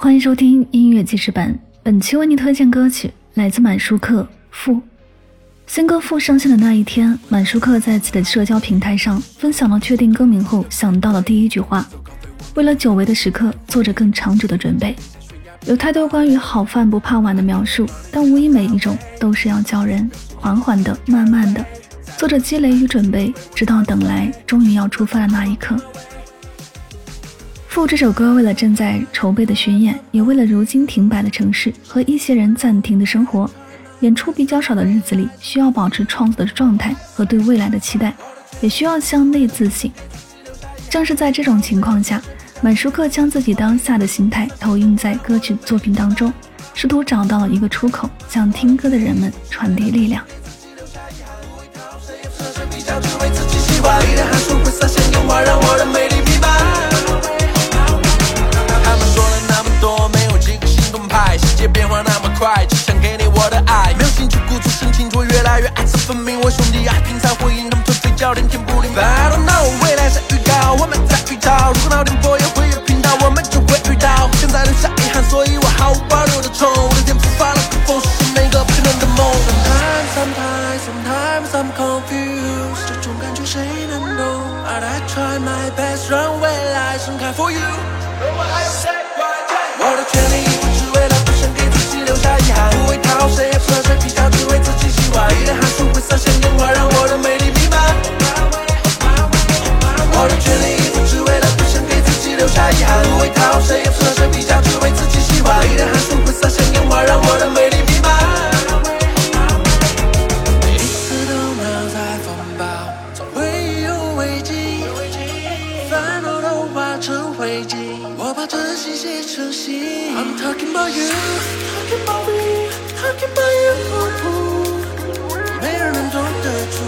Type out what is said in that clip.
欢迎收听音乐记事本，本期为您推荐歌曲来自满舒克《负》。新歌《负》上线的那一天，满舒克在自己的社交平台上分享了确定歌名后想到的第一句话：“为了久违的时刻，做着更长久的准备。”有太多关于好饭不怕晚的描述，但无疑每一种都是要叫人缓缓的、慢慢的做着积累与准备，直到等来终于要出发的那一刻。《》这首歌为了正在筹备的巡演，也为了如今停摆的城市和一些人暂停的生活，演出比较少的日子里，需要保持创作的状态和对未来的期待，也需要向内自省。正是在这种情况下，满舒克将自己当下的心态投影在歌曲作品当中，试图找到了一个出口，向听歌的人们传递力量。分明我兄弟爱，拼才会赢他们颓废教练天不灵。I don't know，未来在预告，我们在预兆。如果脑电波也会有频道，我们就会遇到。现在留下遗憾，所以我毫无保留的冲。我的天赋发了疯，实现每个不可能的梦。Sometimes, sometimes, sometimes I'm confused，这种感觉谁能懂？But I try my best，让未来盛开 for you。不会讨谁，也不奢谁比较，只为自己喜欢。你的汗水会洒线烟花，让我的魅力弥漫。彼此都脑在风暴，总会有危机，烦恼都化成灰烬。我把真心写成信。I'm talking about you, talking about me, talking about you. 除了你，胜过任何言语。